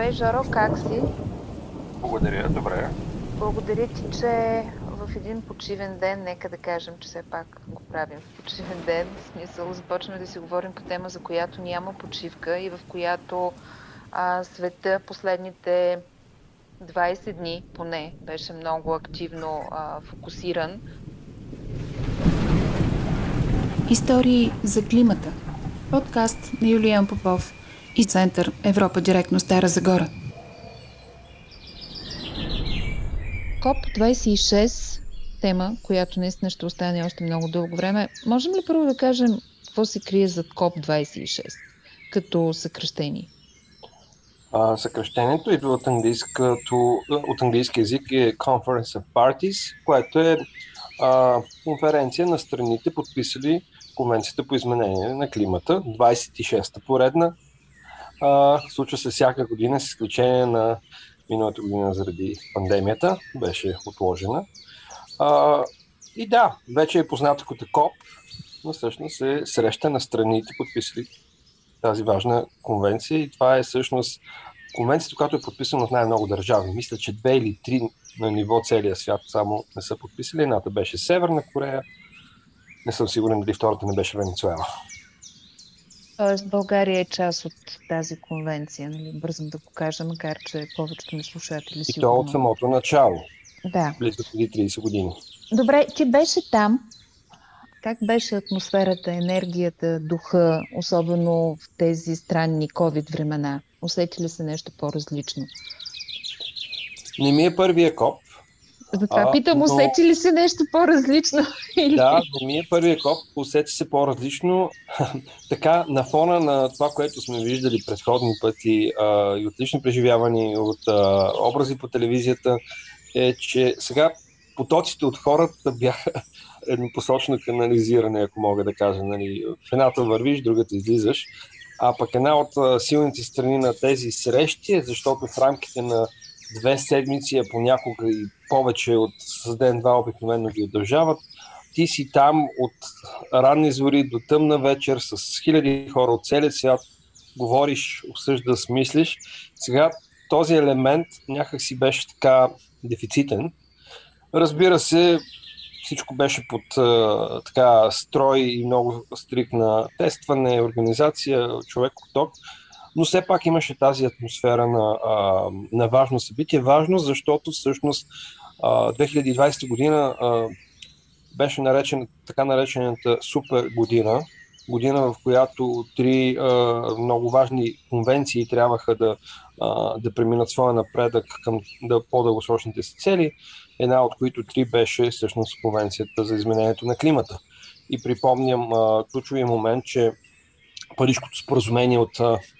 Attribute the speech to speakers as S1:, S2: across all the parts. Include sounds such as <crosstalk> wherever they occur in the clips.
S1: Здравей, Жоро, как си?
S2: Благодаря, добре.
S1: Благодаря ти, че в един почивен ден, нека да кажем, че все пак го правим в почивен ден, в смисъл започваме да си говорим по тема, за която няма почивка и в която а, света последните 20 дни поне беше много активно а, фокусиран.
S3: Истории за климата. Подкаст на Юлиан Попов и Център Европа директно Стара Загора.
S1: КОП-26, тема, която наистина ще остане още много дълго време. Можем ли първо да кажем какво се крие зад КОП-26 като съкръщение?
S2: А, съкръщението идва от, от английски язик е Conference of Parties, което е а, конференция на страните, подписали Конвенцията по изменение на климата, 26-та поредна. А, случва се всяка година, с изключение на миналата година заради пандемията, беше отложена. А, и да, вече е познато като КОП, но всъщност е среща на страните, подписали тази важна конвенция и това е всъщност конвенцията, която е подписана от най-много държави. Мисля, че две или три на ниво целия свят само не са подписали. Едната беше Северна Корея. Не съм сигурен дали втората не беше Венецуела.
S1: Тоест България е част от тази конвенция, нали? бързам да го кажа, макар че повечето ми слушатели
S2: си. И то от самото начало.
S1: Да.
S2: Близо преди 30 години.
S1: Добре, ти беше там. Как беше атмосферата, енергията, духа, особено в тези странни COVID времена? Усети ли се нещо по-различно?
S2: Не ми е първия коп.
S1: Затова а, питам, но... усети ли се нещо по-различно? <laughs>
S2: Да, не ми е първия коп, усети се по-различно. <laughs> така, на фона на това, което сме виждали предходни пъти а, и от лични преживявания, от а, образи по телевизията, е, че сега потоците от хората бяха <laughs> еднопосочно канализиране, ако мога да кажа. Нали. В едната вървиш, другата излизаш. А пък една от силните страни на тези срещи е, защото в рамките на две седмици, а понякога и повече от ден-два обикновено ги удължават, ти си там от ранни зори до тъмна вечер с хиляди хора от целия свят, говориш, обсъждаш, мислиш. Сега този елемент някак си беше така дефицитен. Разбира се, всичко беше под така строй и много стрикна тестване, организация, човек ток, но все пак имаше тази атмосфера на, а, на важно събитие. Важно, защото всъщност а, 2020 година беше наречена, така наречената супер година, година, в която три много важни конвенции трябваха да, да преминат своя напредък към да, по-дългосрочните си цели една от които три беше всъщност Конвенцията за изменението на климата. И припомням а, ключовия момент, че Парижското споразумение от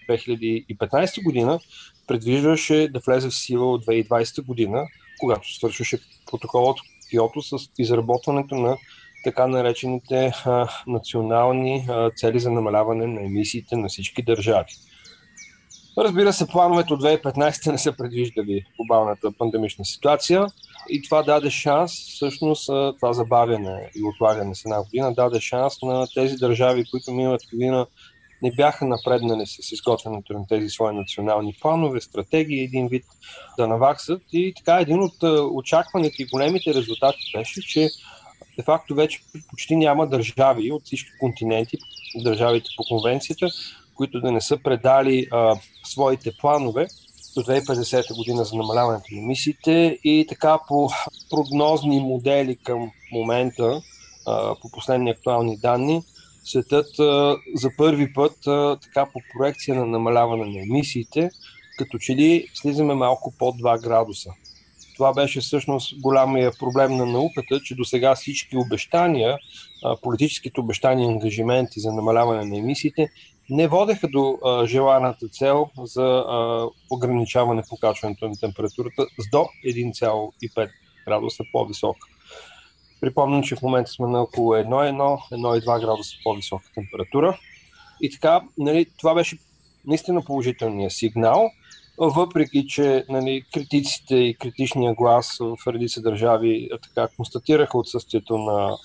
S2: 2015 година предвиждаше да влезе в сила от 2020 година, когато свършваше протоколът от Киото с изработването на така наречените а, национални а, цели за намаляване на емисиите на всички държави. Разбира се, плановете от 2015 не са предвиждали глобалната пандемична ситуация и това даде шанс, всъщност това забавяне и отлагане с една година, даде шанс на тези държави, които миналата година не бяха напреднали с изготвянето на тези свои национални планове, стратегии, един вид да наваксат. И така един от очакваните и големите резултати беше, че де-факто вече почти няма държави от всички континенти, държавите по конвенцията, които да не са предали а, своите планове до 2050 година за намаляването на емисиите и така по прогнозни модели към момента, а, по последни актуални данни, светът за първи път така по проекция на намаляване на емисиите, като че ли слизаме малко под 2 градуса. Това беше всъщност голямия проблем на науката, че до сега всички обещания, политическите обещания и ангажименти за намаляване на емисиите не водеха до а, желаната цел за а, ограничаване покачването на температурата с до 1,5 градуса по-висока. Припомням, че в момента сме на около 1,1-1,2 градуса по-висока температура. И така, нали, това беше наистина положителният сигнал, въпреки че нали, критиците и критичния глас в редица държави така констатираха отсъствието на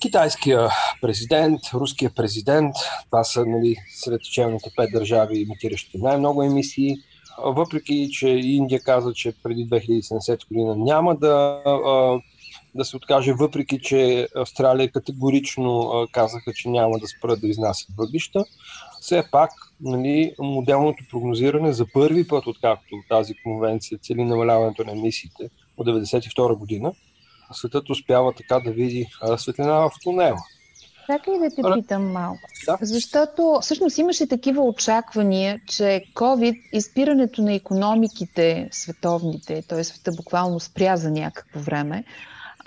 S2: китайския президент, руския президент, това са нали, сред челните пет държави, имитиращи най-много емисии. въпреки че Индия каза, че преди 2070 година няма да, да се откаже, въпреки че Австралия категорично казаха, че няма да спрат да изнасят въглища, все пак нали, моделното прогнозиране за първи път, откакто тази конвенция цели намаляването на емисиите от 1992 година, светът успява така да види светлина в тунела.
S1: Така и да те питам малко. Да. Защото всъщност имаше такива очаквания, че COVID, изпирането на економиките световните, т.е. света буквално спря за някакво време,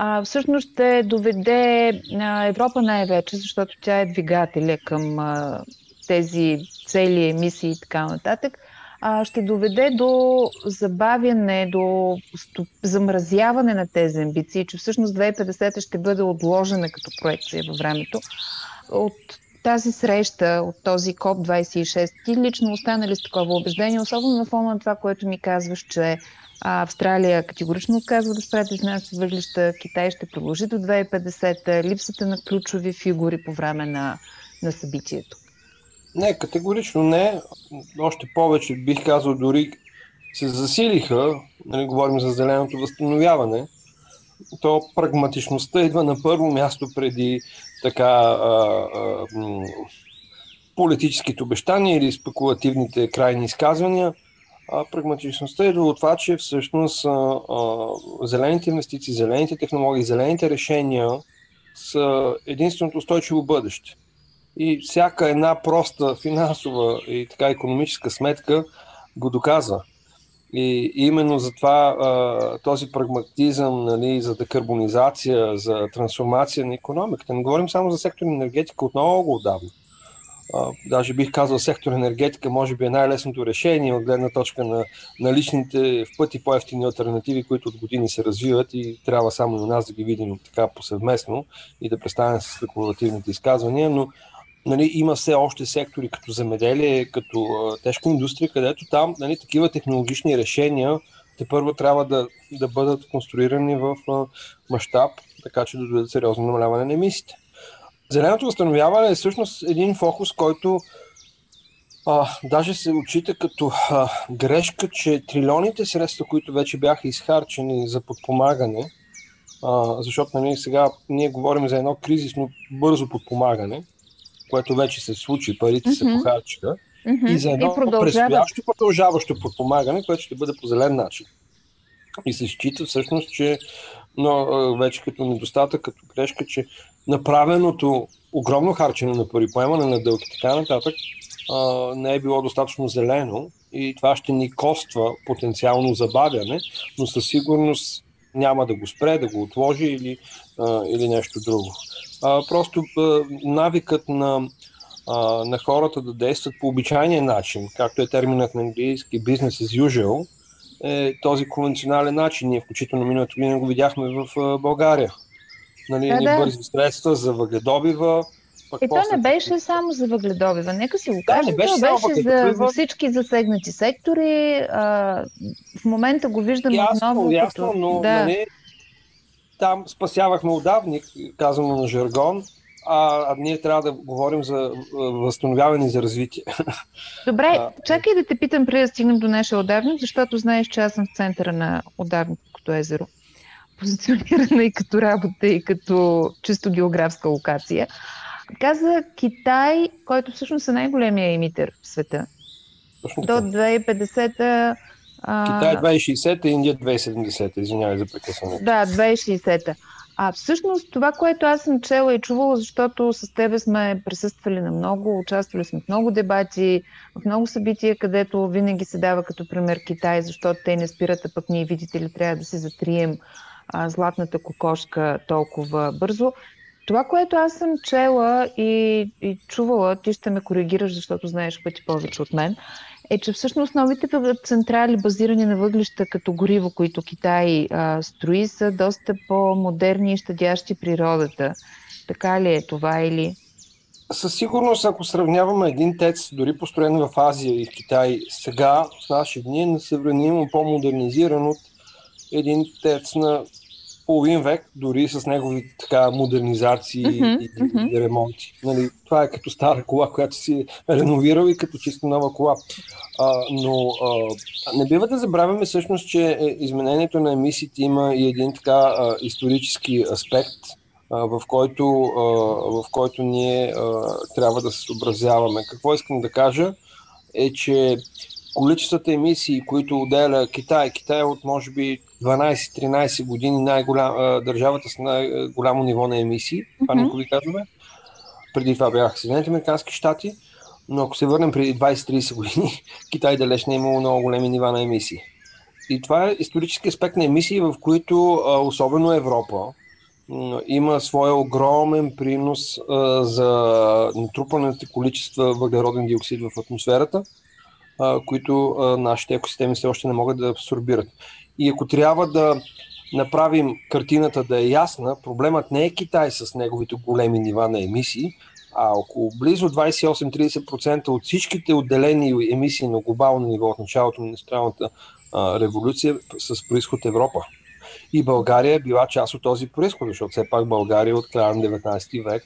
S1: а, всъщност ще доведе а, Европа най-вече, защото тя е двигателя към а, тези цели, емисии и така нататък, а, ще доведе до забавяне, до замразяване на тези амбиции, че всъщност 2050 ще бъде отложена като проекция във времето. От тази среща, от този КОП-26, ти лично остана ли с такова убеждение, особено на фона на това, което ми казваш, че Австралия категорично отказва да спре да изнася въглища, Китай ще продължи до 2050, липсата на ключови фигури по време на, на събитието.
S2: Не, категорично не. Още повече бих казал дори се засилиха, нали, говорим за зеленото възстановяване, то прагматичността идва на първо място преди така а, а, политическите обещания или спекулативните крайни изказвания. А, прагматичността идва от това, че всъщност а, зелените инвестиции, зелените технологии, зелените решения са единственото устойчиво бъдеще и всяка една проста финансова и така економическа сметка го доказва. И именно затова този прагматизъм нали, за декарбонизация, за трансформация на економиката, не говорим само за сектор енергетика от много отдавна. Даже бих казал, сектор енергетика може би е най-лесното решение от гледна точка на наличните в пъти по-ефтини альтернативи, които от години се развиват и трябва само у нас да ги видим така посъвместно и да престанем с спекулативните изказвания, но нали, има все още сектори като земеделие, като а, тежка индустрия, където там нали, такива технологични решения те първо трябва да, да бъдат конструирани в мащаб, така че да дадат сериозно намаляване на емисиите. Зеленото възстановяване е всъщност един фокус, който а, даже се отчита като а, грешка, че трилионите средства, които вече бяха изхарчени за подпомагане, а, защото нали, сега ние говорим за едно кризисно бързо подпомагане, което вече се случи, парите mm-hmm. се похарчиха, mm-hmm. и за едно и предстоящо продължаващо подпомагане, което ще бъде по зелен начин. И се счита всъщност, че но вече като недостатък, като грешка, че направеното огромно харчене на пари, поемане на дълги и така нататък, а, не е било достатъчно зелено и това ще ни коства потенциално забавяне, но със сигурност няма да го спре, да го отложи или, а, или нещо друго. А, просто а, навикът на, а, на хората да действат по обичайния начин, както е терминът на английски business as usual, е този конвенционален начин. Ние включително миналата година го видяхме в а, България. Нали, да, да. бързи средства за въгледобива,
S1: пък е, то не беше само за въгледобива. Нека си го кажем. Да, беше, беше за, за всички засегнати сектори. А, в момента го виждаме
S2: ясно,
S1: отново.
S2: Ясно, като... но да. нали, там спасявахме отдавник, казано на жаргон, а, а ние трябва да говорим за възстановяване и за развитие.
S1: Добре, а, чакай да те питам преди да стигнем до нашия отдавник, защото знаеш, че аз съм в центъра на отдавникото езеро. Позиционирана и като работа, и като чисто географска локация. Каза Китай, който всъщност е най-големия емитер в света. Точно До 2050
S2: Китай 2060, Индия 2070, извинявай за прекъсване.
S1: Да, 2060. А всъщност това, което аз съм чела и чувала, защото с тебе сме присъствали на много, участвали сме в много дебати, в много събития, където винаги се дава като пример Китай, защото те не спират, а пък ние, видите ли, трябва да си затрием а, златната кокошка толкова бързо. Това, което аз съм чела и, и чувала, ти ще ме коригираш, защото знаеш пъти повече от мен, е, че всъщност новите централи, базирани на въглища като гориво, които Китай а, строи, са доста по-модерни и щадящи природата. Така ли е това или?
S2: Със сигурност, ако сравняваме един тец, дори построен в Азия и в Китай, сега, в наши дни, е несъвременно по-модернизиран от един тец на половин век, дори с негови така модернизации mm-hmm, и, и ремонти. Нали, това е като стара кола, която си реновирал и като чисто нова кола. А, но а, не бива да забравяме всъщност, че е, изменението на емисиите има и един така а, исторически аспект, в, който, в който ние трябва да се съобразяваме. Какво искам да кажа е, че количествата емисии, които отделя Китай, Китай е от може би 12-13 години най-голям, държавата с най-голямо ниво на емисии, това mm-hmm. никой казваме. Преди това бяха Съединените Американски щати, но ако се върнем преди 20-30 години, <laughs> Китай далеч не е имало много големи нива на емисии. И това е исторически аспект на емисии, в които особено Европа има своя огромен принос за натрупаните количества въглероден диоксид в атмосферата, които нашите екосистеми все още не могат да абсорбират. И ако трябва да направим картината да е ясна, проблемът не е Китай с неговите големи нива на емисии, а около близо 28-30% от всичките отделени емисии на глобално ниво от началото на индустриалната революция с происход Европа. И България е била част от този происход, защото все пак България е от края на 19 век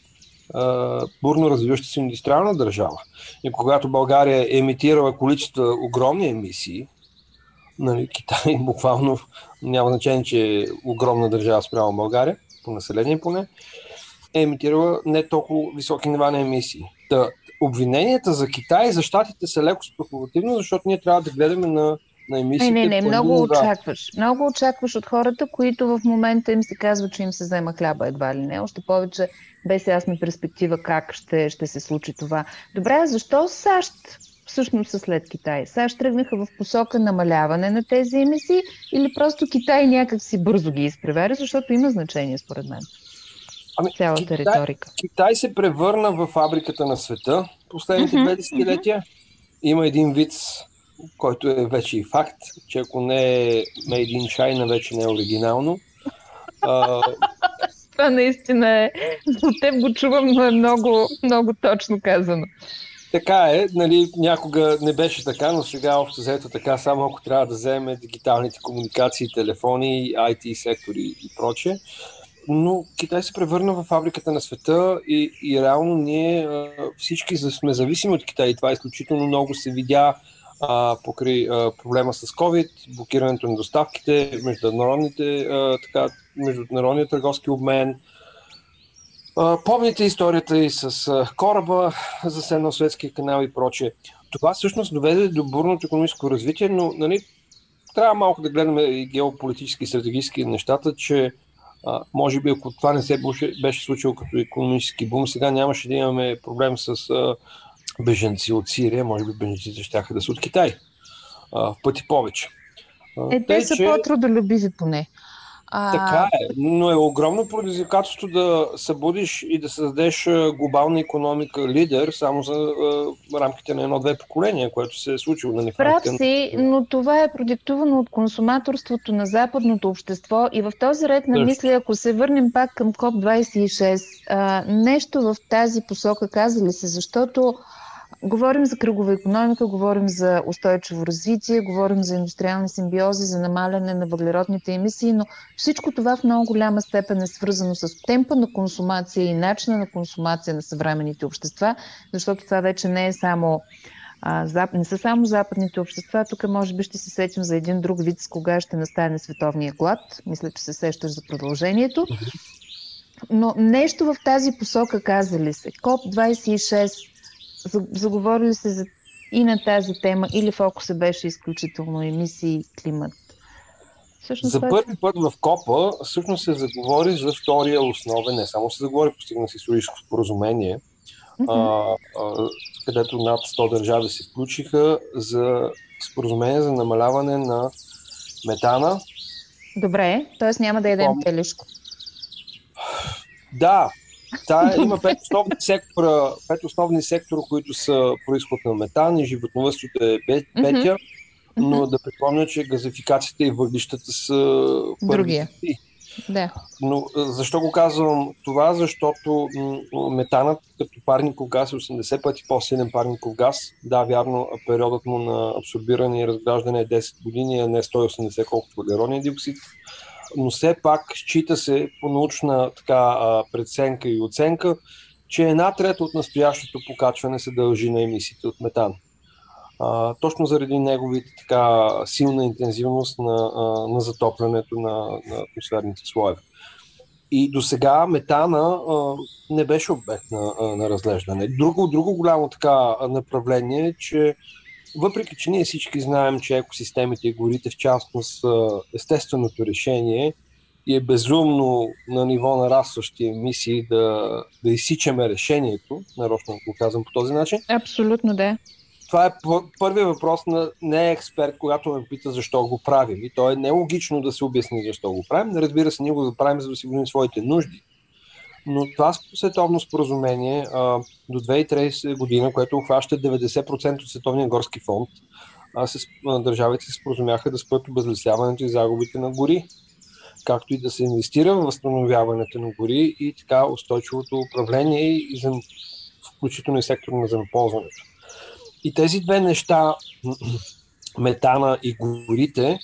S2: бурно развиваща се индустриална държава. И когато България е емитирала количество огромни емисии, нали, Китай <laughs> буквално няма значение, че е огромна държава спрямо България, по население поне, е емитирала не толкова високи нива на емисии. Та, обвиненията за Китай и за щатите са леко спекулативни, защото ние трябва да гледаме на, на емисиите.
S1: Не, не, не, много очакваш. Много очакваш от хората, които в момента им се казва, че им се взема хляба едва ли не. Още повече без ясна перспектива как ще, ще се случи това. Добре, защо САЩ всъщност са след Китай? САЩ тръгнаха в посока намаляване на тези емисии или просто Китай някак си бързо ги изпреваря, защото има значение според мен. Ами, цялата Китай, риторика.
S2: Китай се превърна в фабриката на света последните две десетилетия. Има един вид, който е вече и факт, че ако не е Made in China, вече не е оригинално.
S1: Това наистина е. От теб го чувам, но е много, много точно казано.
S2: Така е, нали, някога не беше така, но сега общо взето така, само ако трябва да вземе дигиталните комуникации, телефони, IT сектори и прочее. Но Китай се превърна в фабриката на света и, и реално ние всички сме зависими от Китай. И това изключително много се видя а, покрай а, проблема с COVID, блокирането на доставките, международните, а, така, международния търговски обмен. А, помните историята и с а, кораба за Северно-Светския канал и прочее. Това всъщност доведе до бурното економическо развитие, но нали, трябва малко да гледаме и геополитически и стратегически нещата, че а, може би ако това не се беше случило като економически бум, сега нямаше да имаме проблем с а, беженци от Сирия, може би беженците ще да са от Китай. А, в пъти повече.
S1: А, е, те са че... по-трудолюбиви поне.
S2: А... Така е, но е огромно предизвикателство да събудиш и да създадеш глобална економика лидер само за а, рамките на едно-две поколения, което се е случило.
S1: на Прав си, но това е продиктувано от консуматорството на западното общество и в този ред на мисли, ако се върнем пак към КОП-26, а, нещо в тази посока казали се, защото Говорим за кръгова економика, говорим за устойчиво развитие, говорим за индустриални симбиози, за намаляне на въглеродните емисии, но всичко това в много голяма степен е свързано с темпа на консумация и начина на консумация на съвременните общества, защото това вече не е само а, не са само западните общества. Тук може би ще се сетим за един друг вид, с кога ще настане световния глад. Мисля, че се сещаш за продължението. Но нещо в тази посока казали се. КОП-26 заговорили се за и на тази тема, или фокуса беше изключително емисии и климат?
S2: Всъщност, за първи път в КОПА всъщност се заговори за втория основен, не само се заговори, постигна се историческо споразумение, mm-hmm. а, а, където над 100 държави се включиха за споразумение за намаляване на метана.
S1: Добре, т.е. няма да ядем телешко.
S2: Да, Та, има пет основни, сектора, пет основни сектора, които са происход на метан и животновъдството е петия, mm-hmm. но да припомня, че газификацията и въглищата са
S1: Другия. Да.
S2: Но защо го казвам това? Защото метанът като парников газ е 80 пъти по-силен парников газ. Да, вярно, периодът му на абсорбиране и разграждане е 10 години, а не 180 колкото въглеродния диоксид. Но все пак счита се по научна така, преценка и оценка, че една трета от настоящото покачване се дължи на емисиите от метан. А, точно заради неговите така силна интензивност на, а, на затоплянето на, на атмосферните слоеве. И до сега метана а, не беше обект на, а, на разглеждане. Друго, друго голямо така направление е, че въпреки, че ние всички знаем, че екосистемите и горите в частност са естественото решение и е безумно на ниво нарастващи емисии да, да изсичаме решението, нарочно го казвам по този начин.
S1: Абсолютно да.
S2: Това е първият въпрос на не е експерт, когато ме пита защо го правим. И то е нелогично да се обясни защо го правим. Разбира се, ние го правим, за да си годим своите нужди. Но това световно споразумение а, до 2030 година, което обхваща 90% от световния горски фонд, а се, а, държавите се споразумяха да спрат обезлесяването и загубите на гори, както и да се инвестира в възстановяването на гори и така устойчивото управление и за, включително и сектор на земеползването. И тези две неща, метана и горите,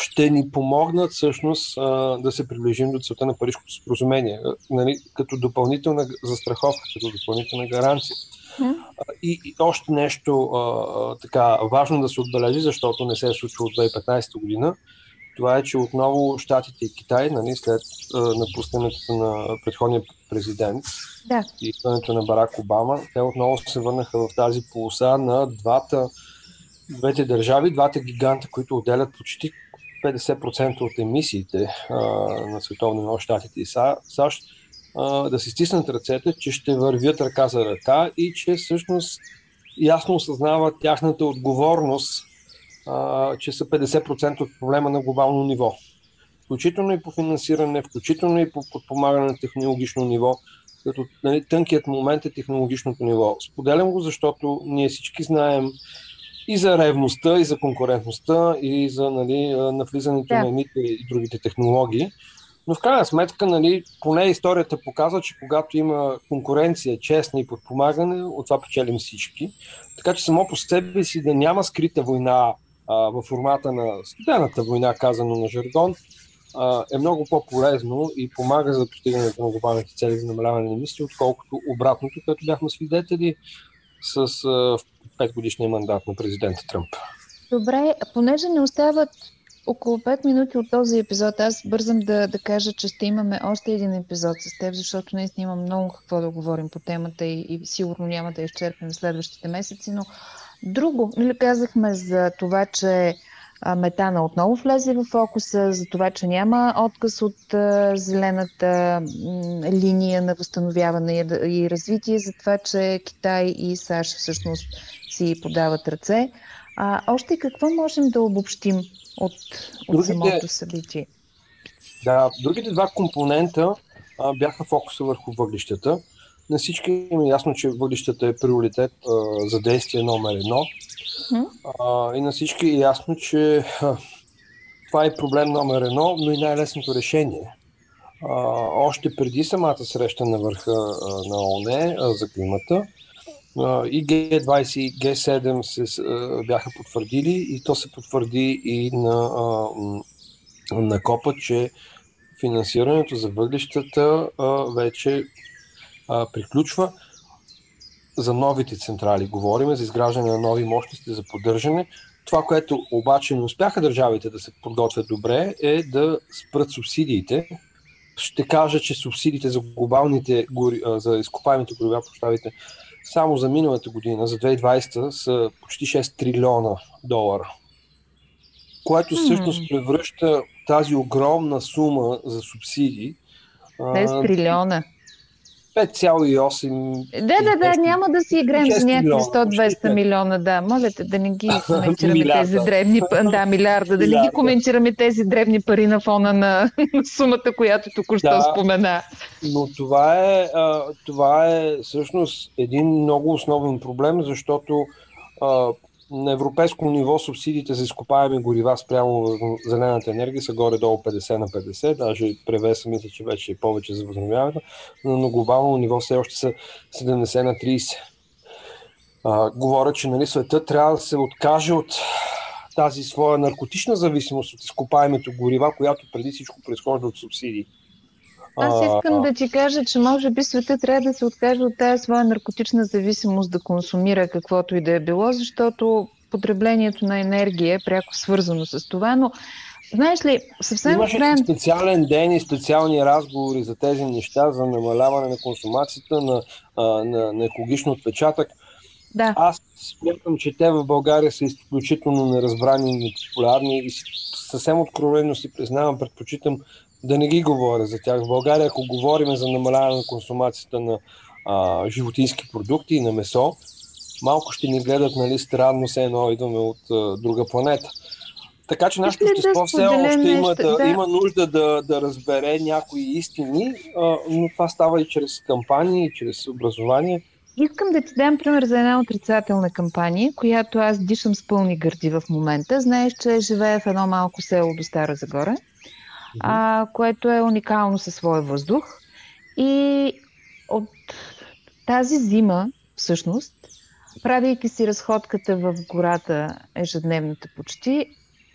S2: ще ни помогнат всъщност да се приближим до целта на Парижското споразумение, нали, като допълнителна застраховка, като допълнителна гаранция. Mm. И, и още нещо а, така важно да се отбележи, защото не се е случило от 2015 година, това е, че отново Штатите и Китай, нали, след а, напускането на предходния президент да. и изпълнението на Барак Обама, те отново се върнаха в тази полоса на двата, двете държави, двата гиганта, които отделят почти 50% от емисиите а, на световно ниво, Штатите и САЩ, да си стиснат ръцете, че ще вървят ръка за ръка и че всъщност ясно осъзнават тяхната отговорност, а, че са 50% от проблема на глобално ниво. Включително и по финансиране, включително и по подпомагане на технологично ниво, като нали, тънкият момент е технологичното ниво. Споделям го, защото ние всички знаем, и за ревността, и за конкурентността, и за нали, навлизането да. на едните и другите технологии. Но в крайна сметка, нали, поне историята показва, че когато има конкуренция, честна и подпомагане, от това печелим всички. Така че само по себе си да няма скрита война а, в формата на студената война, казано на жаргон, а, е много по-полезно и помага за постигането на глобалните цели за намаляване на емисии, отколкото обратното, което бяхме свидетели с а, 5 годишния мандат на президента Тръмп.
S1: Добре, понеже не остават около 5 минути от този епизод, аз бързам да, да кажа, че ще имаме още един епизод с теб, защото наистина има много какво да говорим по темата и, и сигурно няма да изчерпим следващите месеци, но друго, нали казахме за това, че метана отново влезе в фокуса, за това, че няма отказ от зелената линия на възстановяване и, и развитие, за това, че Китай и САЩ всъщност си подават ръце. А, още какво можем да обобщим от, от другите, самото събитие?
S2: Да, другите два компонента а, бяха фокуса върху въглищата. На всички им е ясно, че въглищата е приоритет а, за действие номер едно. А, и на всички е ясно, че а, това е проблем номер едно, но и най-лесното решение. А, още преди самата среща на върха а, на ОНЕ за климата, и G20 и G7 се бяха потвърдили и то се потвърди и на, на КОПА, че финансирането за въглищата вече приключва за новите централи. Говорим за изграждане на нови мощности за поддържане. Това, което обаче не успяха държавите да се подготвят добре, е да спрат субсидиите. Ще кажа, че субсидиите за глобалните, за изкопаемите горива, прощавайте, само за миналата година, за 2020, са почти 6 трилиона долара. Което всъщност превръща тази огромна сума за субсидии.
S1: 10 трилиона.
S2: 5,8.
S1: Да, да, да, няма да си играем за някакви 100-200 милиона, да. Молете да не ги <laughs> коментираме тези древни да, милиарда, да не ги коментираме тези древни пари на фона на <laughs> сумата, която току-що да, спомена.
S2: Но това е, това е всъщност един много основен проблем, защото на европейско ниво субсидиите за изкопаеми горива спрямо зелената енергия са горе-долу 50 на 50, даже превеса мисля, че вече е повече за възобновяването, но на глобално ниво все още са 70 на 30. А, говоря, че нали, света трябва да се откаже от тази своя наркотична зависимост от изкопаемите горива, която преди всичко произхожда от субсидии.
S1: Аз искам да ти кажа, че може би света трябва да се откаже от тази своя наркотична зависимост да консумира каквото и да е било, защото потреблението на енергия е пряко свързано с това, но Знаеш ли, съвсем
S2: Имаше
S1: крайен...
S2: специален ден и специални разговори за тези неща, за намаляване на консумацията, на, на, на екологично отпечатък.
S1: Да.
S2: Аз смятам, че те в България са изключително неразбрани и непопулярни и съвсем откровено си признавам, предпочитам да не ги говоря за тях. В България, ако говорим за намаляване на консумацията на а, животински продукти и на месо, малко ще ни гледат нали, странно, все едно идваме от а, друга планета. Така че нашето общество да все още има, да, да. има нужда да, да разбере някои истини, а, но това става и чрез кампании, и чрез образование.
S1: Искам да ти дам пример за една отрицателна кампания, която аз дишам с пълни гърди в момента. Знаеш, че живея в едно малко село до Стара Загора, mm-hmm. а, което е уникално със своя въздух. И от тази зима, всъщност, правейки си разходката в гората ежедневната почти,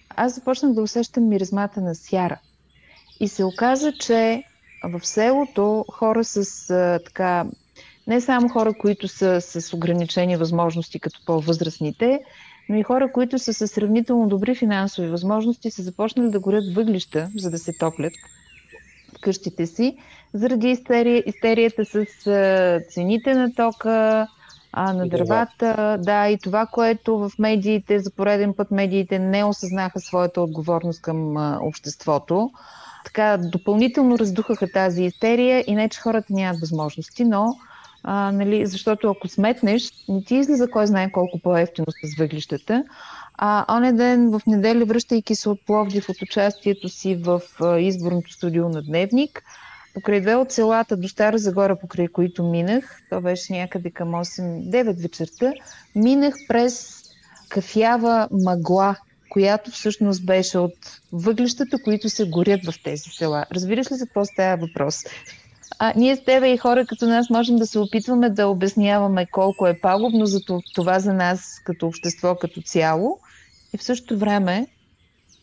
S1: аз започнах да усещам миризмата на сяра. И се оказа, че в селото хора с а, така, не само хора, които са с ограничени възможности, като по-възрастните, но и хора, които са с сравнително добри финансови възможности, са започнали да горят въглища, за да се топлят в къщите си, заради истерия, истерията с цените на тока, а, на дървата. Да, и това, което в медиите, за пореден път медиите не осъзнаха своята отговорност към а, обществото. Така, допълнително раздухаха тази истерия и не, че хората нямат възможности, но а, нали, защото ако сметнеш, не ти излиза кой знае колко по-ефтино с въглищата. А оня ден в неделя, връщайки се от Пловдив от участието си в а, изборното студио на Дневник, Покрай две от селата до Стара Загора, покрай които минах, то беше някъде към 8-9 вечерта, минах през кафява мъгла, която всъщност беше от въглищата, които се горят в тези села. Разбираш ли за какво става въпрос? А, ние с тебе и хора като нас можем да се опитваме да обясняваме колко е пагубно за това за нас като общество като цяло. И в същото време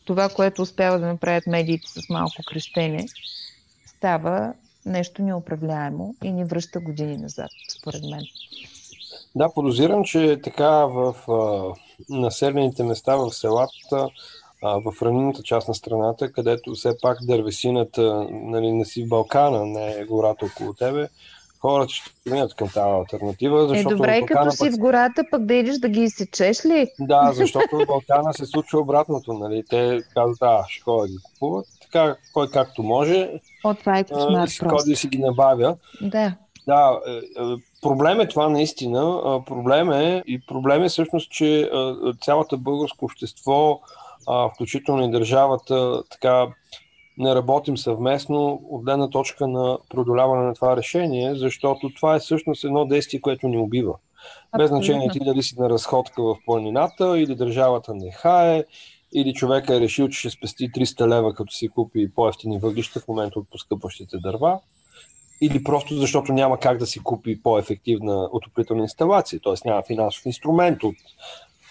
S1: това, което успява да направят медиите с малко крещене, става нещо неуправляемо и ни връща години назад, според мен.
S2: Да, подозирам, че така в а, населените места в селата, в равнинната част на страната, където все пак дървесината нали, не си в Балкана, не е гората около тебе, хората ще минат към тази альтернатива.
S1: Е, защото е, добре, в като си пък... в гората, пък да идеш да ги изсечеш ли?
S2: Да, защото в Балкана се случва обратното. Нали? Те казват, да, ще ходят да ги купуват. Така, кой както може.
S1: О, това е кошмар
S2: да си ги набавя.
S1: Да.
S2: Да, е, е, проблем е това наистина. Проблем е и проблем е всъщност, че цялото българско общество, включително и държавата, така не работим съвместно от гледна точка на продоляване на това решение, защото това е всъщност едно действие, което ни убива. Без значение ти дали си на разходка в планината или държавата не хае, или човека е решил, че ще спести 300 лева, като си купи по-ефтини въглища в момента от поскъпващите дърва, или просто защото няма как да си купи по-ефективна отоплителна инсталация, т.е. няма финансов инструмент от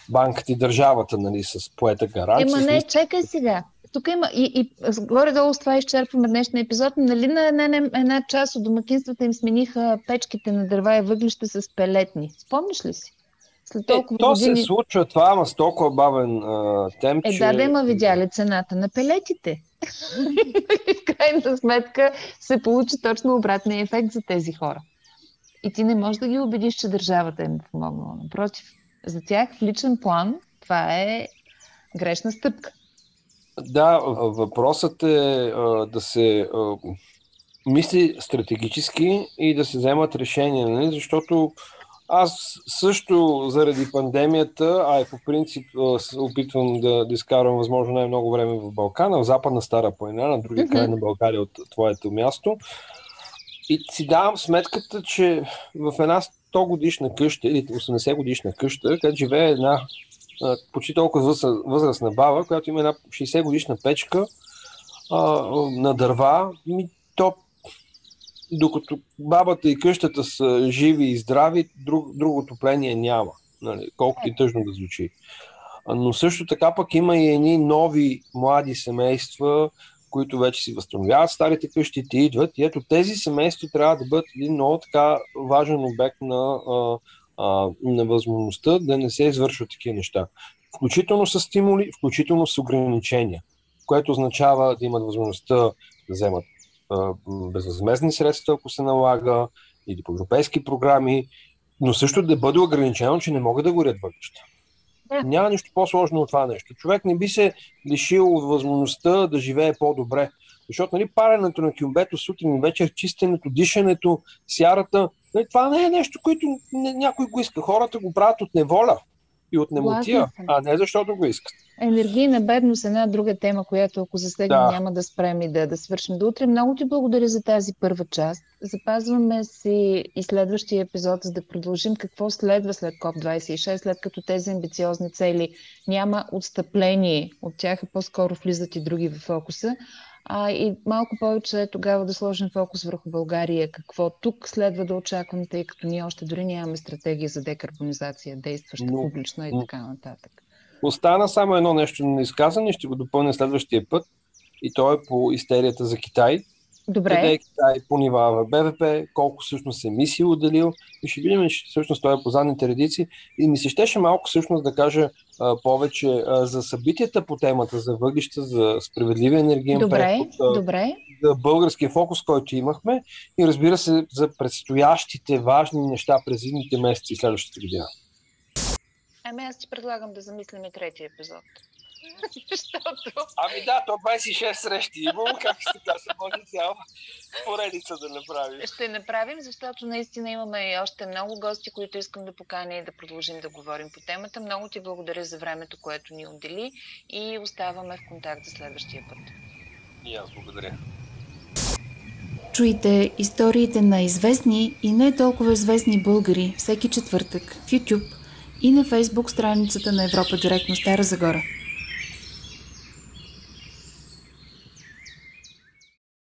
S2: банката и държавата нали, с поета гаранция.
S1: Ема не, чекай сега. Тук има и, и горе-долу с това изчерпваме днешния епизод. Нали на една, една част от домакинствата им смениха печките на дърва и въглища с пелетни. Спомниш ли си?
S2: След толкова е, то години... се случва това, ама с толкова бавен а, темп,
S1: Е,
S2: че...
S1: да, да има видяли цената на пелетите. <laughs> в крайна сметка се получи точно обратния ефект за тези хора. И ти не можеш да ги убедиш, че държавата им е помогнала. Напротив, за тях в личен план това е грешна стъпка.
S2: Да, въпросът е а, да се а, мисли стратегически и да се вземат решения, нали? защото аз също заради пандемията, а и по принцип се опитвам да, да изкарвам възможно най-много време в Балкана, в западна Стара планина, на другия край на България от твоето място. И си давам сметката, че в една 100 годишна къща или 80 годишна къща, където живее една почти толкова възрастна баба, която има една 60 годишна печка а, на дърва, ми, то докато бабата и къщата са живи и здрави, друг, друго отопление няма. Нали, колкото и тъжно да звучи. но също така пък има и едни нови млади семейства, които вече си възстановяват старите къщи, ти идват и ето тези семейства трябва да бъдат един много така важен обект на, а, а, на възможността да не се извършват такива неща. Включително с стимули, включително с ограничения, което означава да имат възможността да вземат а, безвъзмезни средства, ако се налага, или по европейски програми, но също да бъде ограничено, че не могат да горят въглища. Да. Няма нищо по-сложно от това нещо. Човек не би се лишил от възможността да живее по-добре. Защото нали, паренето на кюмбето сутрин и вечер, чистенето, дишането, сярата, нали, това не е нещо, което някой го иска. Хората го правят от неволя и от немотия, а не защото го искат.
S1: Енергийна бедност е една друга тема, която ако засегнем да. няма да спрем и да, да свършим до утре. Много ти благодаря за тази първа част. Запазваме си и следващия епизод, за да продължим какво следва след КОП-26, след като тези амбициозни цели няма отстъпление от тях, а по-скоро влизат и други в фокуса. А, и малко повече тогава да сложим фокус върху България. Какво тук следва да очакваме, тъй като ние още дори нямаме стратегия за декарбонизация, действаща но, публично и така нататък.
S2: Остана само едно нещо на изказане, ще го допълня следващия път. И то е по истерията за Китай.
S1: Добре.
S2: Къде е Китай по нива в БВП, колко всъщност емисии отделил. И ще видим, че всъщност той е по задните редици. И ми се щеше малко всъщност да кажа а, повече а, за събитията по темата, за въглища, за справедливия енергиен
S1: добре,
S2: преход.
S1: А, добре.
S2: За българския фокус, който имахме. И разбира се, за предстоящите важни неща през едните месеци и следващата година.
S1: Ами аз ти предлагам да замислим и третия епизод. <laughs>
S2: Защото... Ами да, то 26 срещи имам, как ще кажа, може цяла поредица да направим.
S1: Ще направим, защото наистина имаме и още много гости, които искам да поканя и да продължим да говорим по темата. Много ти благодаря за времето, което ни отдели и оставаме в контакт за следващия път.
S2: И аз благодаря.
S3: Чуйте историите на известни и не толкова известни българи всеки четвъртък в YouTube – и на фейсбук страницата на Европа Директно Стара Загора.